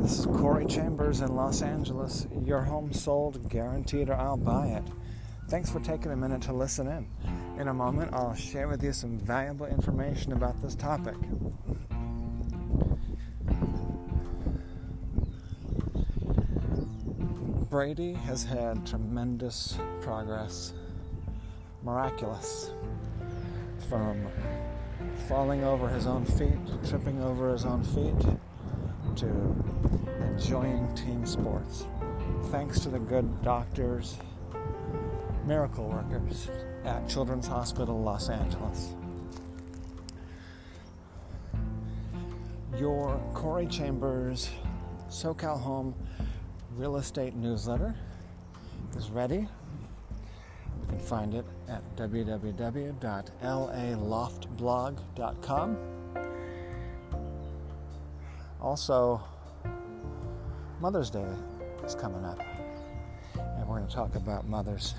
this is Corey Chambers in Los Angeles. Your home sold, guaranteed, or I'll buy it. Thanks for taking a minute to listen in. In a moment, I'll share with you some valuable information about this topic. Brady has had tremendous progress, miraculous, from falling over his own feet, tripping over his own feet, to enjoying team sports. Thanks to the good doctors, miracle workers at Children's Hospital Los Angeles. Your Corey Chambers SoCal Home real estate newsletter is ready. You can find it at www.laloftblog.com. Also, Mother's Day is coming up, and we're going to talk about mothers.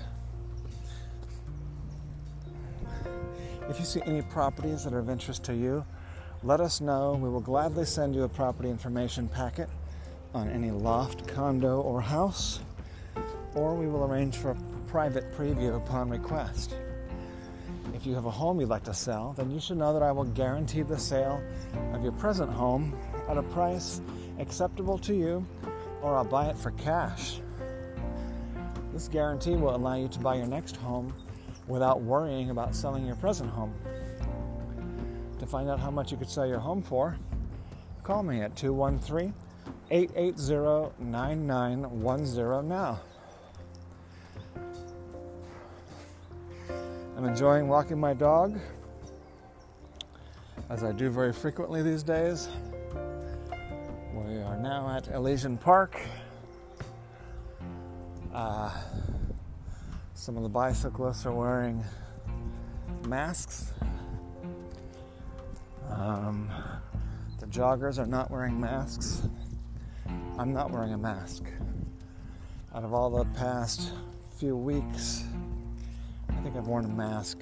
If you see any properties that are of interest to you, let us know. We will gladly send you a property information packet on any loft, condo, or house, or we will arrange for a private preview upon request. If you have a home you'd like to sell, then you should know that I will guarantee the sale of your present home at a price acceptable to you, or I'll buy it for cash. This guarantee will allow you to buy your next home without worrying about selling your present home. To find out how much you could sell your home for, call me at 213 880 9910 now. I'm enjoying walking my dog, as I do very frequently these days. We are now at Elysian Park. Uh, some of the bicyclists are wearing masks. Um, the joggers are not wearing masks. I'm not wearing a mask. Out of all the past few weeks, I think I've worn a mask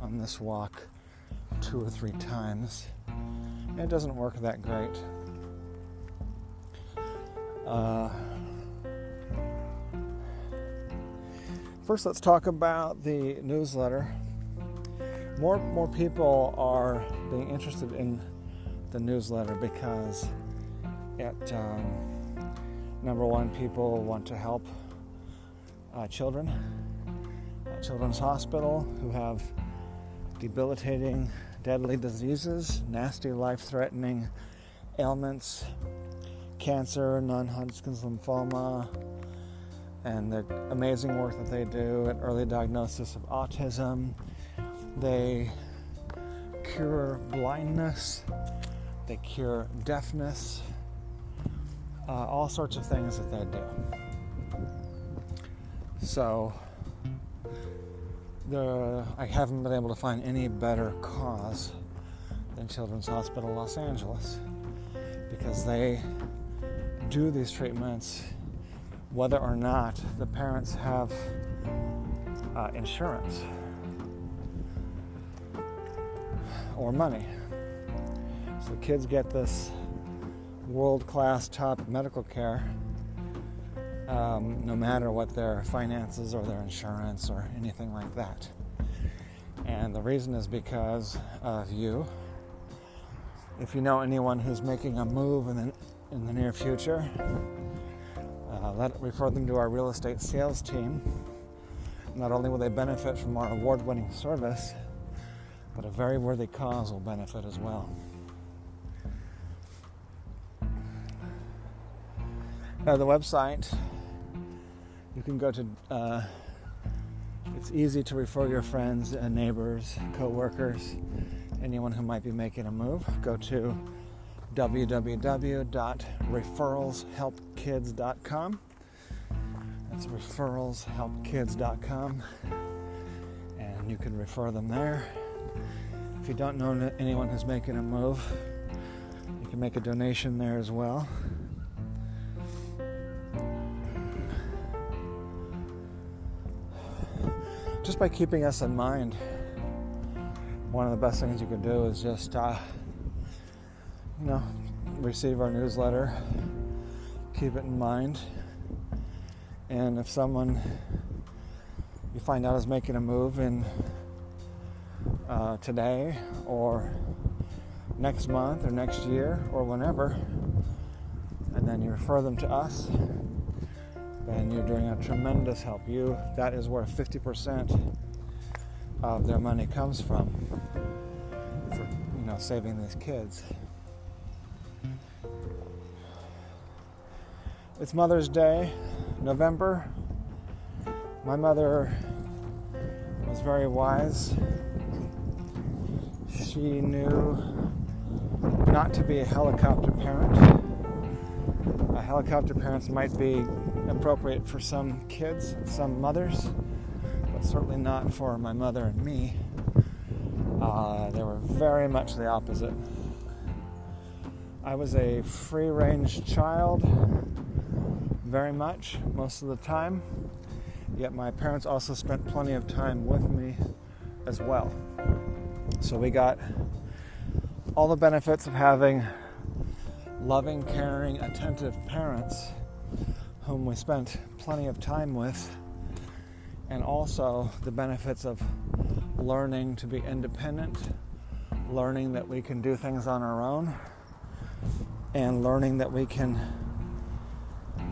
on this walk two or three times. It doesn't work that great. Uh, first, let's talk about the newsletter. More, more people are being interested in the newsletter because it um, Number one, people want to help uh, children at Children's Hospital who have debilitating, deadly diseases, nasty, life threatening ailments, cancer, non Hodgkin's lymphoma, and the amazing work that they do at early diagnosis of autism. They cure blindness, they cure deafness uh, all sorts of things that they do. So, the, I haven't been able to find any better cause than Children's Hospital Los Angeles because they do these treatments whether or not the parents have uh, insurance or money. So kids get this world class top medical care, um, no matter what their finances or their insurance or anything like that. And the reason is because of you. If you know anyone who's making a move in the, in the near future, uh, let refer them to our real estate sales team. Not only will they benefit from our award winning service, but a very worthy cause will benefit as well. Now, the website. You can go to. Uh, it's easy to refer your friends and neighbors, coworkers, anyone who might be making a move. Go to www.referralshelpkids.com. That's referralshelpkids.com, and you can refer them there. If you don't know anyone who's making a move, you can make a donation there as well. just by keeping us in mind, one of the best things you can do is just, uh, you know, receive our newsletter, keep it in mind. And if someone you find out is making a move in uh, today or next month or next year or whenever, and then you refer them to us, then you're doing a tremendous help. You that is where 50% of their money comes from for you know saving these kids. It's Mother's Day, November. My mother was very wise. She knew not to be a helicopter parent. A helicopter parents might be appropriate for some kids, some mothers, but certainly not for my mother and me. Uh, they were very much the opposite. I was a free range child, very much, most of the time, yet my parents also spent plenty of time with me as well. So we got all the benefits of having loving, caring, attentive parents whom we spent plenty of time with, and also the benefits of learning to be independent, learning that we can do things on our own, and learning that we can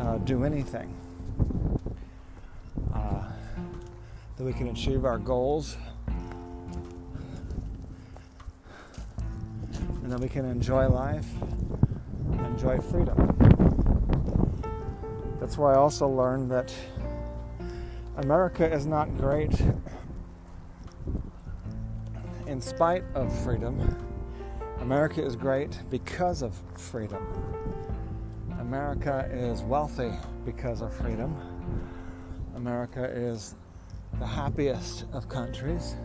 uh, do anything. Uh, that we can achieve our goals, and that we can enjoy life, enjoy freedom. That's why I also learned that America is not great in spite of freedom. America is great because of freedom. America is wealthy because of freedom. America is the happiest of countries,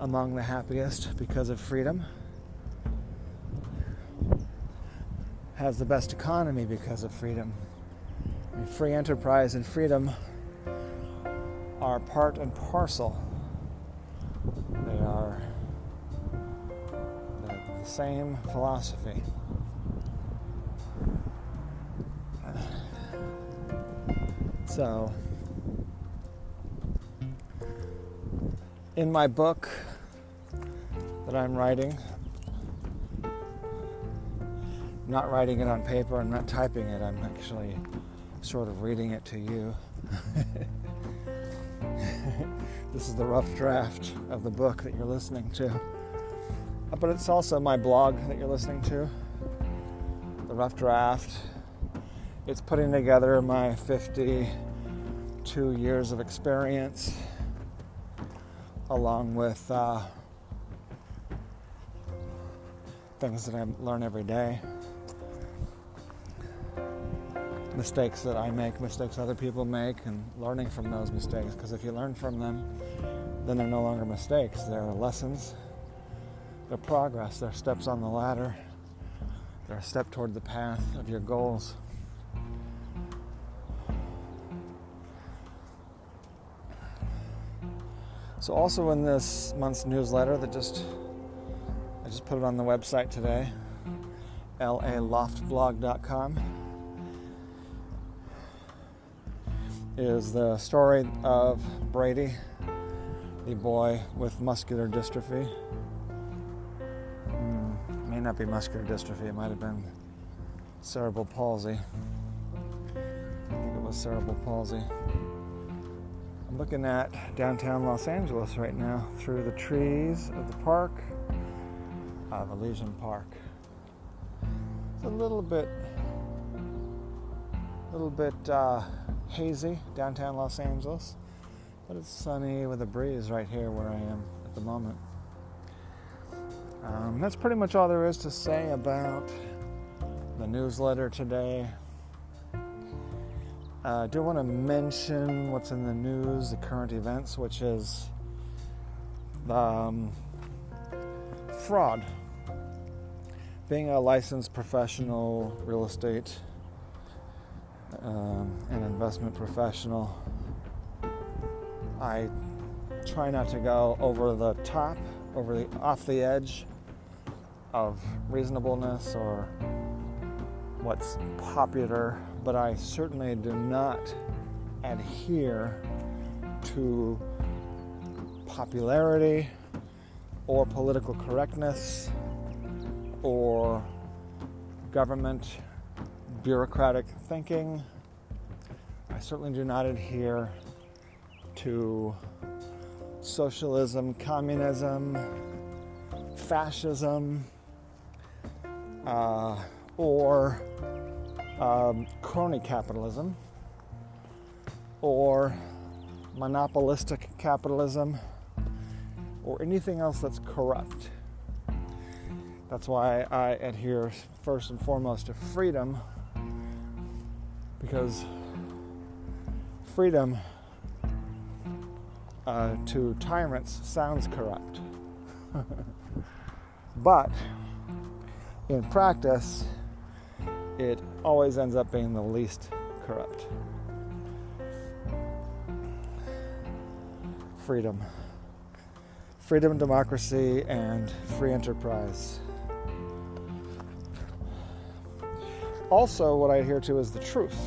among the happiest because of freedom. Has the best economy because of freedom free enterprise and freedom are part and parcel. They are the same philosophy. So, in my book that I'm writing, I'm not writing it on paper, I'm not typing it, I'm actually sort of reading it to you. this is the rough draft of the book that you're listening to. But it's also my blog that you're listening to. The rough draft. It's putting together my 52 years of experience along with uh, things that I learn every day mistakes that I make, mistakes other people make, and learning from those mistakes. Because if you learn from them, then they're no longer mistakes, they're lessons, they're progress, they're steps on the ladder, they're a step toward the path of your goals. So also in this month's newsletter that just I just put it on the website today, laloftblog.com. is the story of Brady, the boy with muscular dystrophy. Mm, may not be muscular dystrophy, it might have been cerebral palsy. I think it was cerebral palsy. I'm looking at downtown Los Angeles right now through the trees of the park of Elysian Park. It's a little bit, a little bit uh, hazy downtown Los Angeles, but it's sunny with a breeze right here where I am at the moment. Um, that's pretty much all there is to say about the newsletter today. Uh, I do want to mention what's in the news, the current events, which is um, fraud. Being a licensed professional real estate um, an investment professional. I try not to go over the top, over the off the edge of reasonableness or what's popular, but I certainly do not adhere to popularity or political correctness or government bureaucratic thinking. I certainly do not adhere to socialism, communism, fascism, uh, or um, crony capitalism, or monopolistic capitalism, or anything else that's corrupt. That's why I adhere first and foremost to freedom, because freedom uh, to tyrants sounds corrupt. but in practice, it always ends up being the least corrupt. Freedom. Freedom, democracy, and free enterprise. Also, what I adhere to is the truth.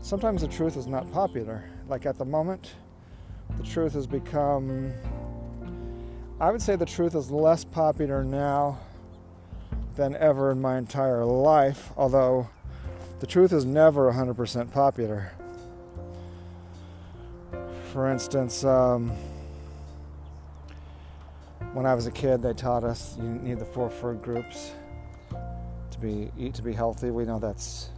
Sometimes the truth is not popular. Like at the moment, the truth has become, I would say the truth is less popular now than ever in my entire life, although the truth is never 100% popular. For instance, um, when I was a kid, they taught us you need the four food groups to be eat to be healthy. We know that's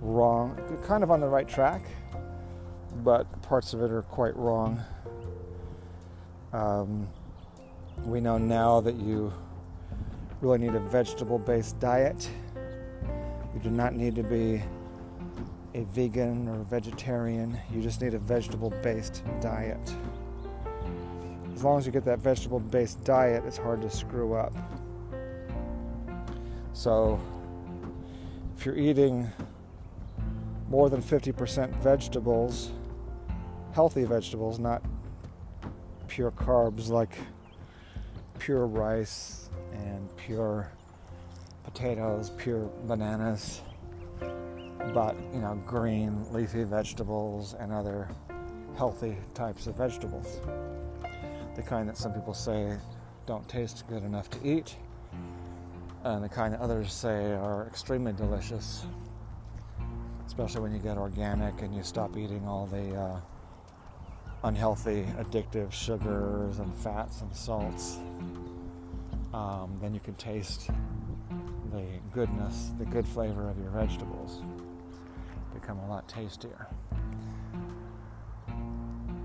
wrong, kind of on the right track but parts of it are quite wrong. Um, we know now that you really need a vegetable based diet. You do not need to be a vegan or vegetarian, you just need a vegetable based diet. As long as you get that vegetable based diet, it's hard to screw up. So, if you're eating more than 50% vegetables, healthy vegetables, not pure carbs like pure rice and pure potatoes, pure bananas, but you know, green leafy vegetables and other healthy types of vegetables. The kind that some people say don't taste good enough to eat, and the kind that others say are extremely delicious, especially when you get organic and you stop eating all the uh, unhealthy, addictive sugars and fats and salts, um, then you can taste the goodness, the good flavor of your vegetables become a lot tastier.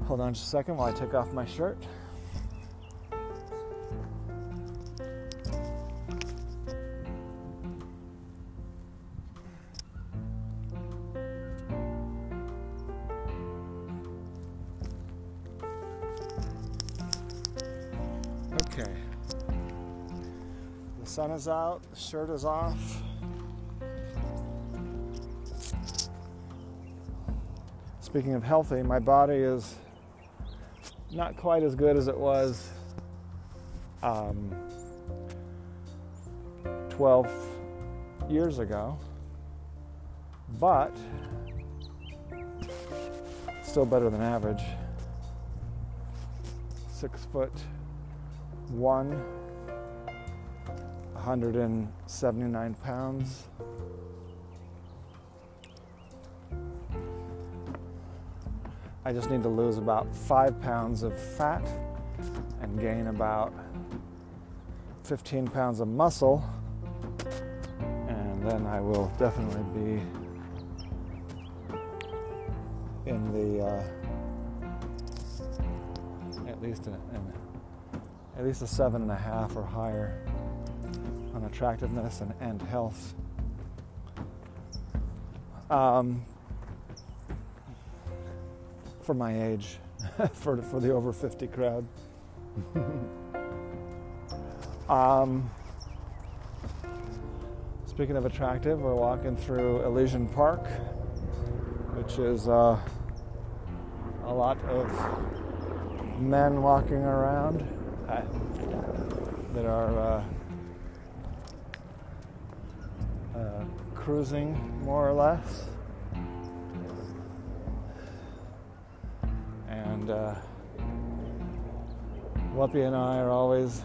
Hold on just a second while I take off my shirt. Sun is out, the shirt is off. Speaking of healthy, my body is not quite as good as it was um, 12 years ago, but still better than average. Six foot one 179 pounds. I just need to lose about five pounds of fat and gain about 15 pounds of muscle, and then I will definitely be in the uh, at least at least a seven and a half or higher on attractiveness and, and health. Um, for my age, for, for the over 50 crowd. um, speaking of attractive, we're walking through Elysian Park, which is uh, a lot of men walking around that are. Uh, cruising more or less. And uh, Whoopi and I are always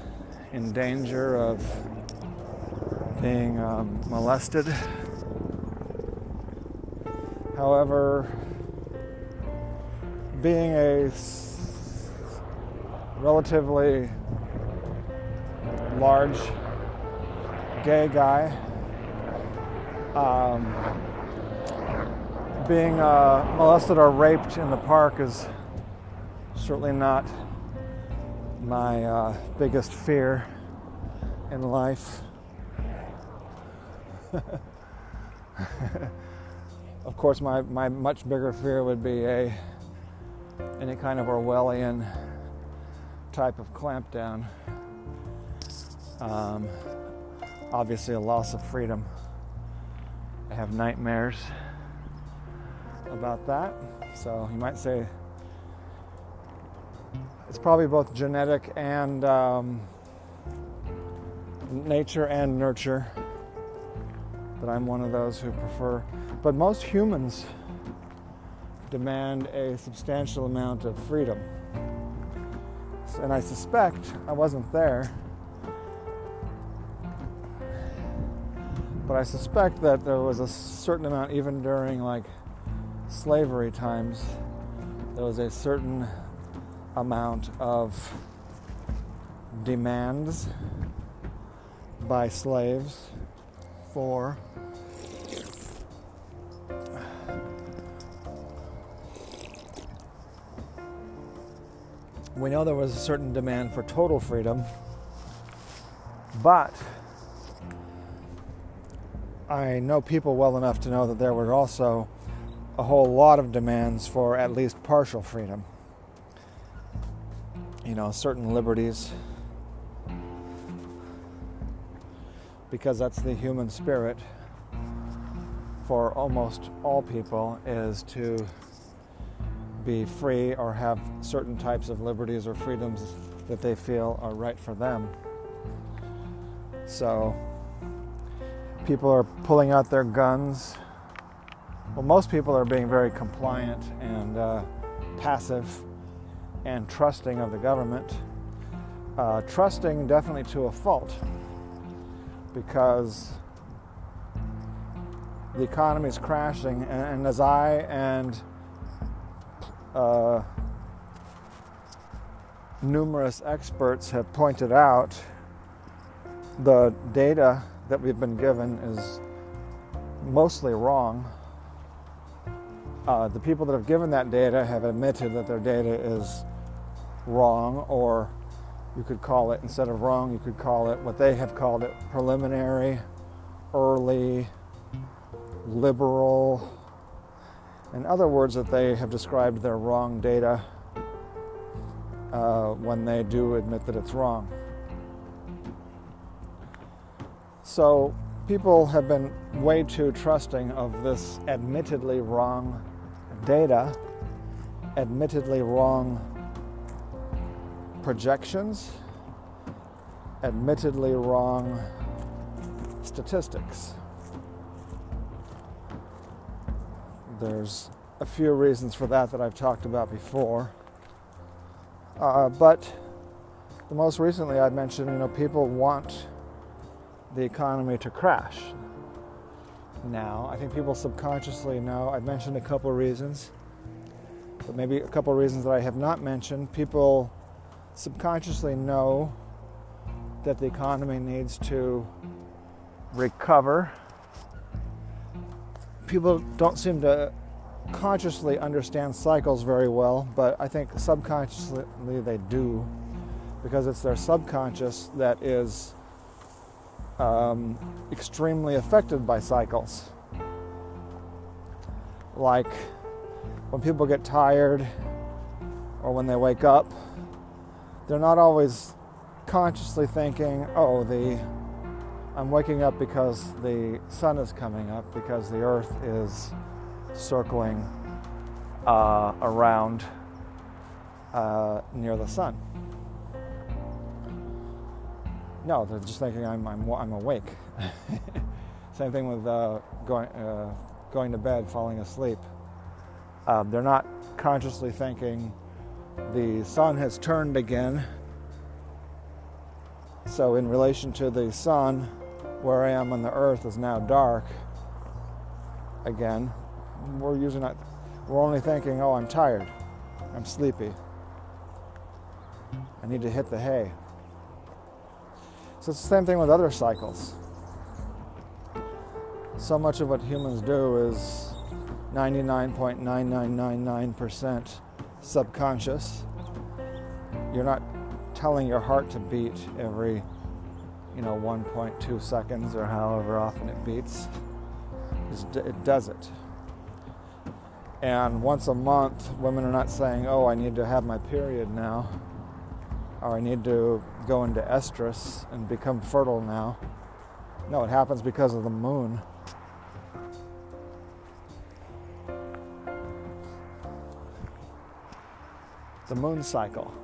in danger of being um, molested. However, being a relatively large gay guy, um, being uh, molested or raped in the park is certainly not my uh, biggest fear in life. of course, my, my much bigger fear would be a any kind of Orwellian type of clampdown. Um, obviously, a loss of freedom. Have nightmares about that. So you might say it's probably both genetic and um, nature and nurture. that I'm one of those who prefer. But most humans demand a substantial amount of freedom. And I suspect I wasn't there, but I suspect that there was a certain amount, even during like slavery times, there was a certain amount of demands by slaves for we know there was a certain demand for total freedom, but I know people well enough to know that there were also a whole lot of demands for at least partial freedom. You know, certain liberties, because that's the human spirit for almost all people, is to be free or have certain types of liberties or freedoms that they feel are right for them. So people are pulling out their guns. Well, most people are being very compliant and uh, passive and trusting of the government. Uh, trusting definitely to a fault because the economy is crashing, and, and as I and uh, numerous experts have pointed out, the data that we've been given is mostly wrong. Uh, the people that have given that data have admitted that their data is wrong, or you could call it, instead of wrong, you could call it what they have called it preliminary, early, liberal, in other words, that they have described their wrong data uh, when they do admit that it's wrong. So people have been way too trusting of this admittedly wrong data, admittedly wrong projections, admittedly wrong statistics. There's a few reasons for that that I've talked about before. Uh, but the most recently I mentioned, you know, people want the economy to crash. Now, I think people subconsciously know. I've mentioned a couple reasons, but maybe a couple reasons that I have not mentioned. People subconsciously know that the economy needs to recover people don't seem to consciously understand cycles very well, but I think subconsciously they do because it's their subconscious that is um, extremely affected by cycles. Like when people get tired or when they wake up, they're not always consciously thinking, oh, the I'm waking up because the sun is coming up, because the earth is circling uh, around uh, near the sun. No, they're just thinking I'm, I'm, I'm awake. Same thing with uh, going, uh, going to bed, falling asleep. Um, they're not consciously thinking the sun has turned again. So, in relation to the sun, where I am on the earth is now dark again. We're using that. We're only thinking, oh, I'm tired. I'm sleepy. I need to hit the hay. So it's the same thing with other cycles. So much of what humans do is 99.9999% subconscious. You're not telling your heart to beat every, you know, 1.2 seconds or however often it beats. It does it. And once a month, women are not saying, oh, I need to have my period now, or I need to go into estrus and become fertile now. No, it happens because of the moon. The moon cycle.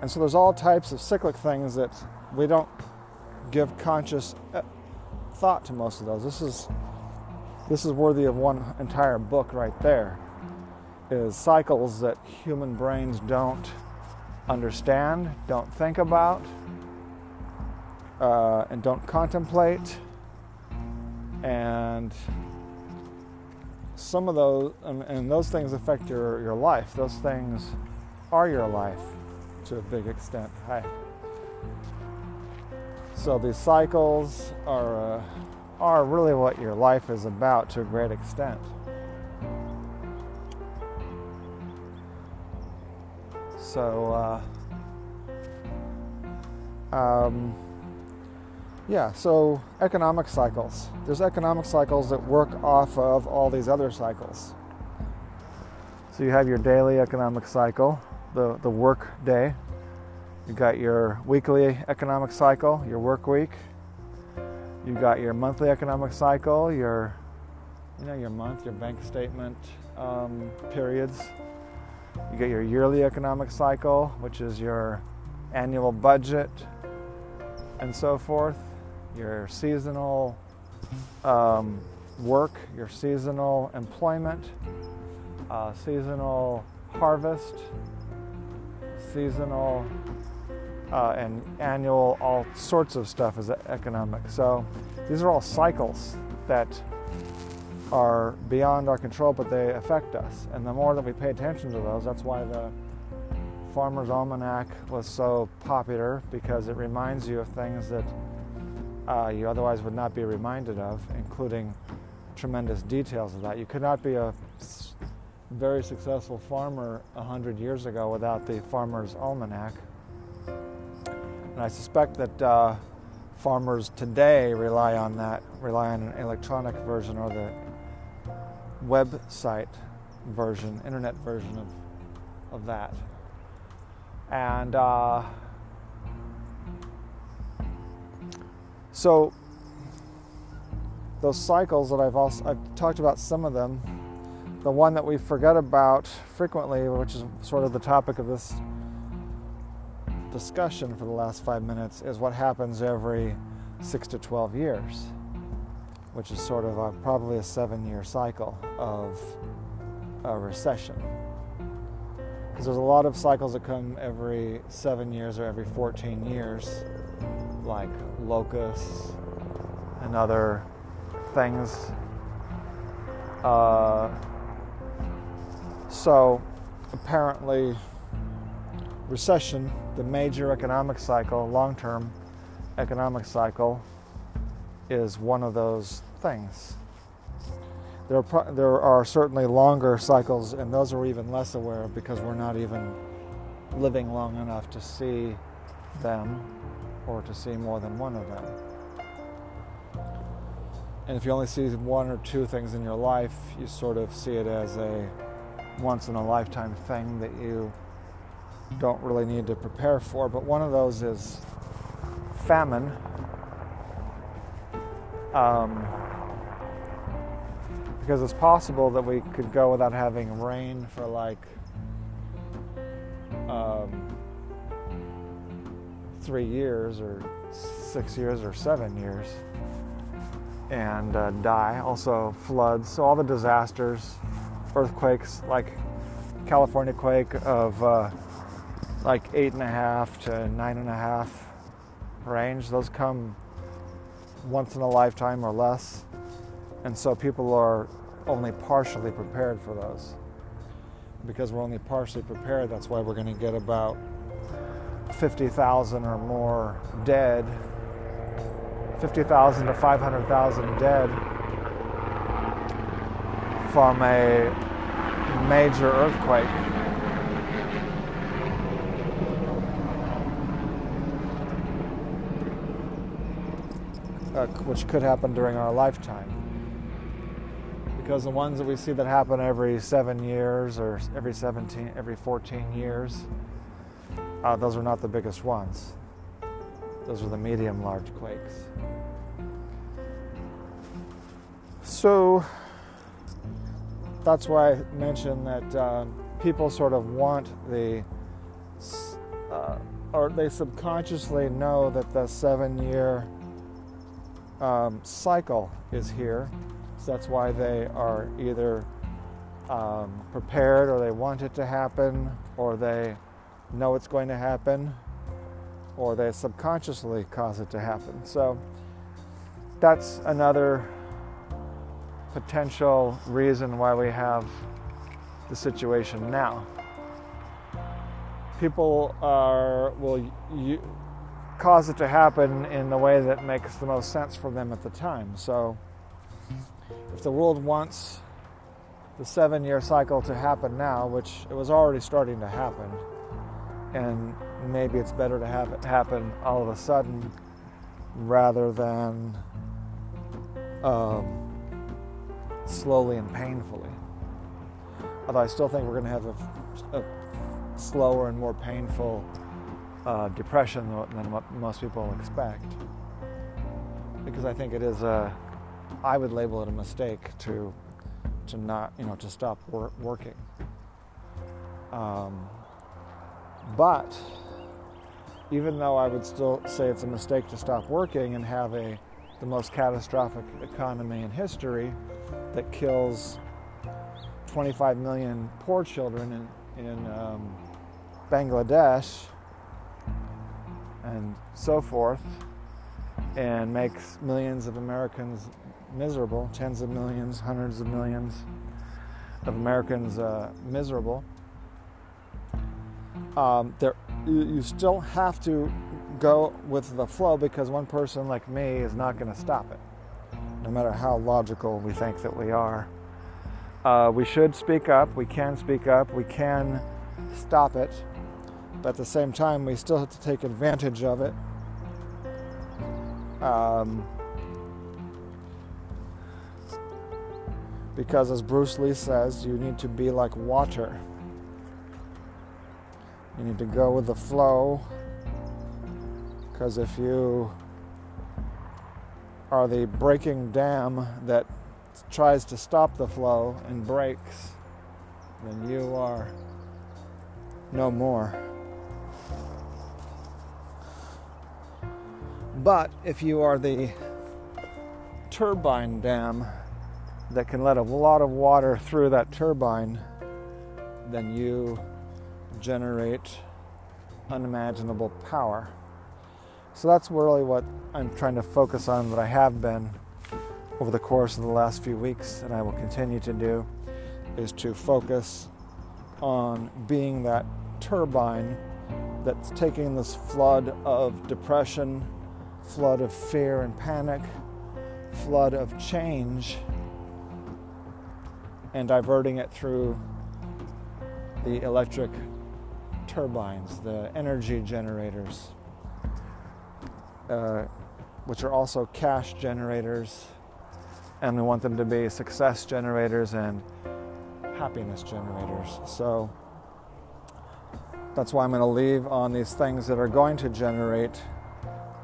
And so there's all types of cyclic things that we don't give conscious uh, thought to most of those. This is this is worthy of one entire book right there. Is cycles that human brains don't understand, don't think about, uh, and don't contemplate. And some of those, and, and those things affect your, your life. Those things are your life to a big extent. Hi. So these cycles are, uh, are really what your life is about to a great extent. So, uh, um, yeah, so economic cycles. There's economic cycles that work off of all these other cycles. So you have your daily economic cycle, the, the work day. You got your weekly economic cycle, your work week. You got your monthly economic cycle, your you know your month, your bank statement um, periods. You get your yearly economic cycle, which is your annual budget and so forth. Your seasonal um, work, your seasonal employment, uh, seasonal harvest, seasonal uh, and annual, all sorts of stuff is economic. So these are all cycles that are beyond our control, but they affect us. And the more that we pay attention to those, that's why the Farmer's Almanac was so popular because it reminds you of things that uh, you otherwise would not be reminded of, including tremendous details of that. You could not be a very successful farmer 100 years ago without the Farmer's Almanac. And I suspect that uh, farmers today rely on that, rely on an electronic version or the website version, internet version of, of that. And uh, so those cycles that I've also I've talked about some of them. The one that we forget about frequently, which is sort of the topic of this discussion for the last five minutes is what happens every six to 12 years, which is sort of a, probably a seven year cycle of a recession. Because there's a lot of cycles that come every seven years or every 14 years, like locusts and other things. Uh, so apparently, recession the major economic cycle, long term economic cycle, is one of those things. There are, there are certainly longer cycles, and those we're even less aware of because we're not even living long enough to see them or to see more than one of them. And if you only see one or two things in your life, you sort of see it as a once in a lifetime thing that you don't really need to prepare for, but one of those is famine. Um, because it's possible that we could go without having rain for like um, three years or six years or seven years and uh, die. Also, floods. So, all the disasters, earthquakes like California quake of uh, like eight and a half to nine and a half range, those come once in a lifetime or less. And so, people are only partially prepared for those. Because we're only partially prepared, that's why we're going to get about 50,000 or more dead, 50,000 to 500,000 dead from a major earthquake. Uh, which could happen during our lifetime. Because the ones that we see that happen every seven years or every 17, every 14 years, uh, those are not the biggest ones. Those are the medium large quakes. So that's why I mentioned that uh, people sort of want the, uh, or they subconsciously know that the seven year um, cycle is here. That's why they are either um, prepared or they want it to happen or they know it's going to happen or they subconsciously cause it to happen. So that's another potential reason why we have the situation now. People are will you, cause it to happen in the way that makes the most sense for them at the time. So if the world wants the seven year cycle to happen now, which it was already starting to happen, and maybe it's better to have it happen all of a sudden rather than um, slowly and painfully. Although I still think we're going to have a, a, slower and more painful uh, depression than what most people expect. Because I think it is a, I would label it a mistake to, to not, you know, to stop wor- working. Um, but even though I would still say it's a mistake to stop working and have a the most catastrophic economy in history that kills 25 million poor children in, in um, Bangladesh and so forth, and makes millions of Americans miserable, tens of millions, hundreds of millions of Americans uh, miserable um, there you still have to go with the flow because one person like me is not going to stop it, no matter how logical we think that we are. Uh, we should speak up. We can speak up. We can stop it. But at the same time, we still have to take advantage of it. Um, because, as Bruce Lee says, you need to be like water. You need to go with the flow because if you are the breaking dam that tries to stop the flow and breaks, then you are no more. But if you are the turbine dam that can let a lot of water through that turbine, then you generate unimaginable power. So that's really what I'm trying to focus on, that I have been over the course of the last few weeks, and I will continue to do, is to focus on being that turbine that's taking this flood of depression, flood of fear and panic, flood of change, and diverting it through the electric turbines, the energy generators, uh, which are also cash generators, and we want them to be success generators and happiness generators. So that's why I'm going to leave on these things that are going to generate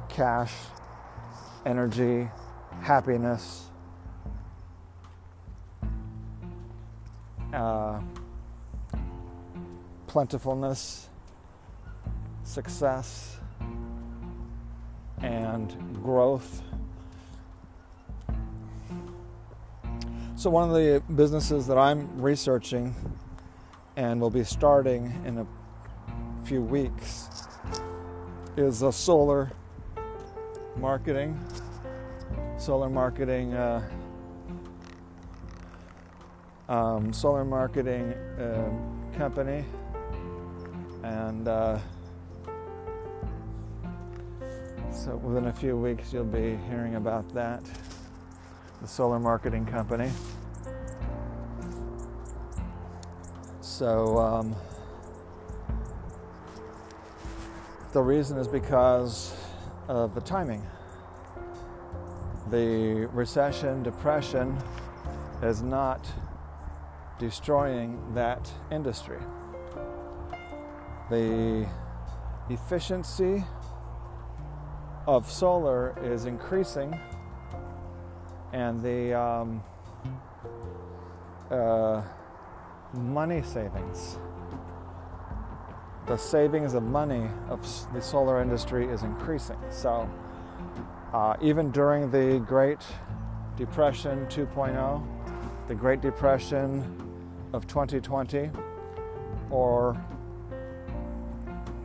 cash, energy, happiness. Uh, plentifulness, success, and growth. So, one of the businesses that I'm researching and will be starting in a few weeks is a solar marketing, solar marketing, uh, um, solar marketing uh, company, and uh, so within a few weeks you'll be hearing about that, the solar marketing company. So. Um, The reason is because of the timing. The recession, depression is not destroying that industry. The efficiency of solar is increasing, and the um, uh, money savings the savings of money of the solar industry is increasing. So, uh, even during the Great Depression 2.0, the Great Depression of 2020, or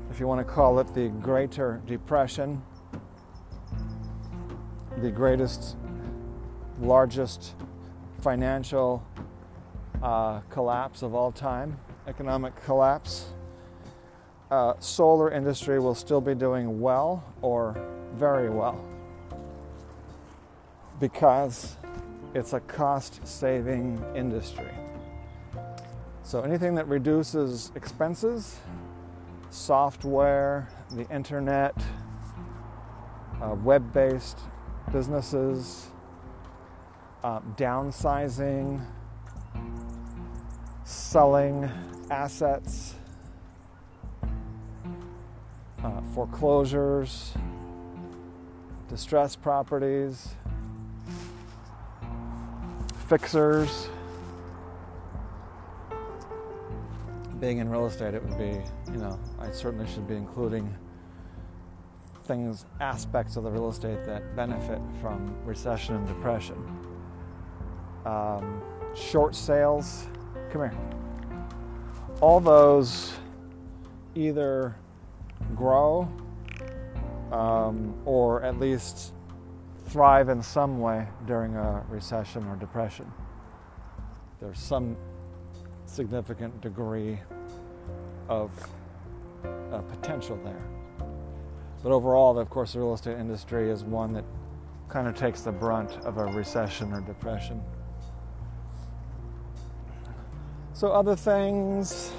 if you want to call it the Greater Depression, the greatest, largest financial uh, collapse of all time, economic collapse uh, solar industry will still be doing well or very well because it's a cost saving industry. So anything that reduces expenses, software, the internet, uh, web based businesses, uh, downsizing, selling assets uh, foreclosures, distressed properties, fixers. Being in real estate, it would be, you know, I certainly should be including things, aspects of the real estate that benefit from recession and depression. Um, short sales, come here. All those either grow um, or at least thrive in some way during a recession or depression. There's some significant degree of uh, potential there. But overall, of course, the real estate industry is one that kind of takes the brunt of a recession or depression. So, other things,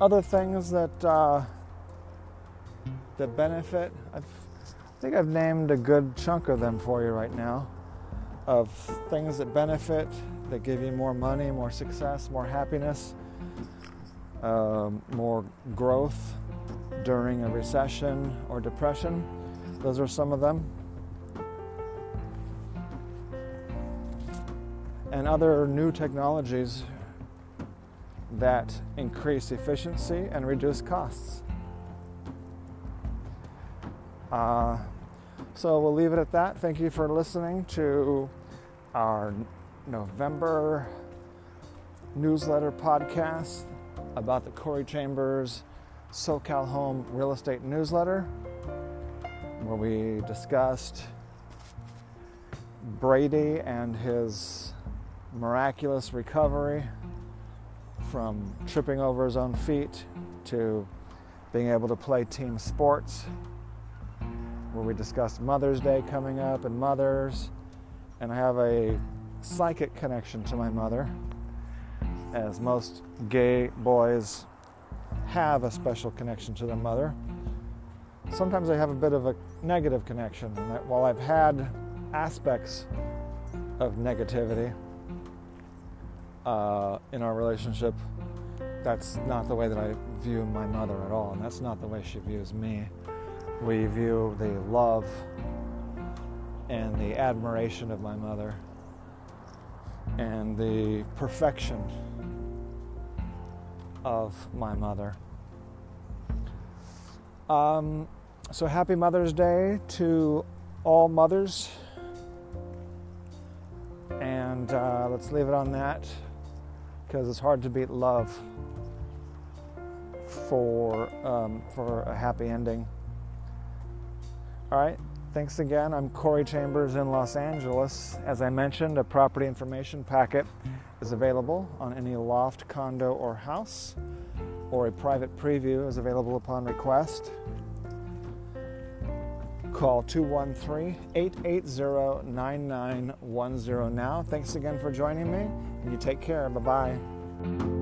other things that uh, that benefit. I've, I think I've named a good chunk of them for you right now of things that benefit, that give you more money, more success, more happiness, um, more growth during a recession or depression. Those are some of them. And other new technologies that increase efficiency and reduce costs. Uh, so we'll leave it at that. Thank you for listening to our November newsletter podcast about the Corey Chambers SoCal Home Real Estate Newsletter, where we discussed Brady and his miraculous recovery from tripping over his own feet to being able to play team sports where we discussed Mother's Day coming up and mothers. And I have a psychic connection to my mother, as most gay boys have a special connection to their mother. Sometimes I have a bit of a negative connection, and while I've had aspects of negativity uh, in our relationship, that's not the way that I view my mother at all, and that's not the way she views me we view the love and the admiration of my mother and the perfection of my mother. Um, so happy Mother's Day to all mothers. And uh, let's leave it on that because it's hard to beat love for um, for a happy ending. All right. Thanks again. I'm Corey Chambers in Los Angeles. As I mentioned, a property information packet is available on any loft, condo, or house, or a private preview is available upon request. Call 213 880 9910 now. Thanks again for joining me, and you take care. Bye bye.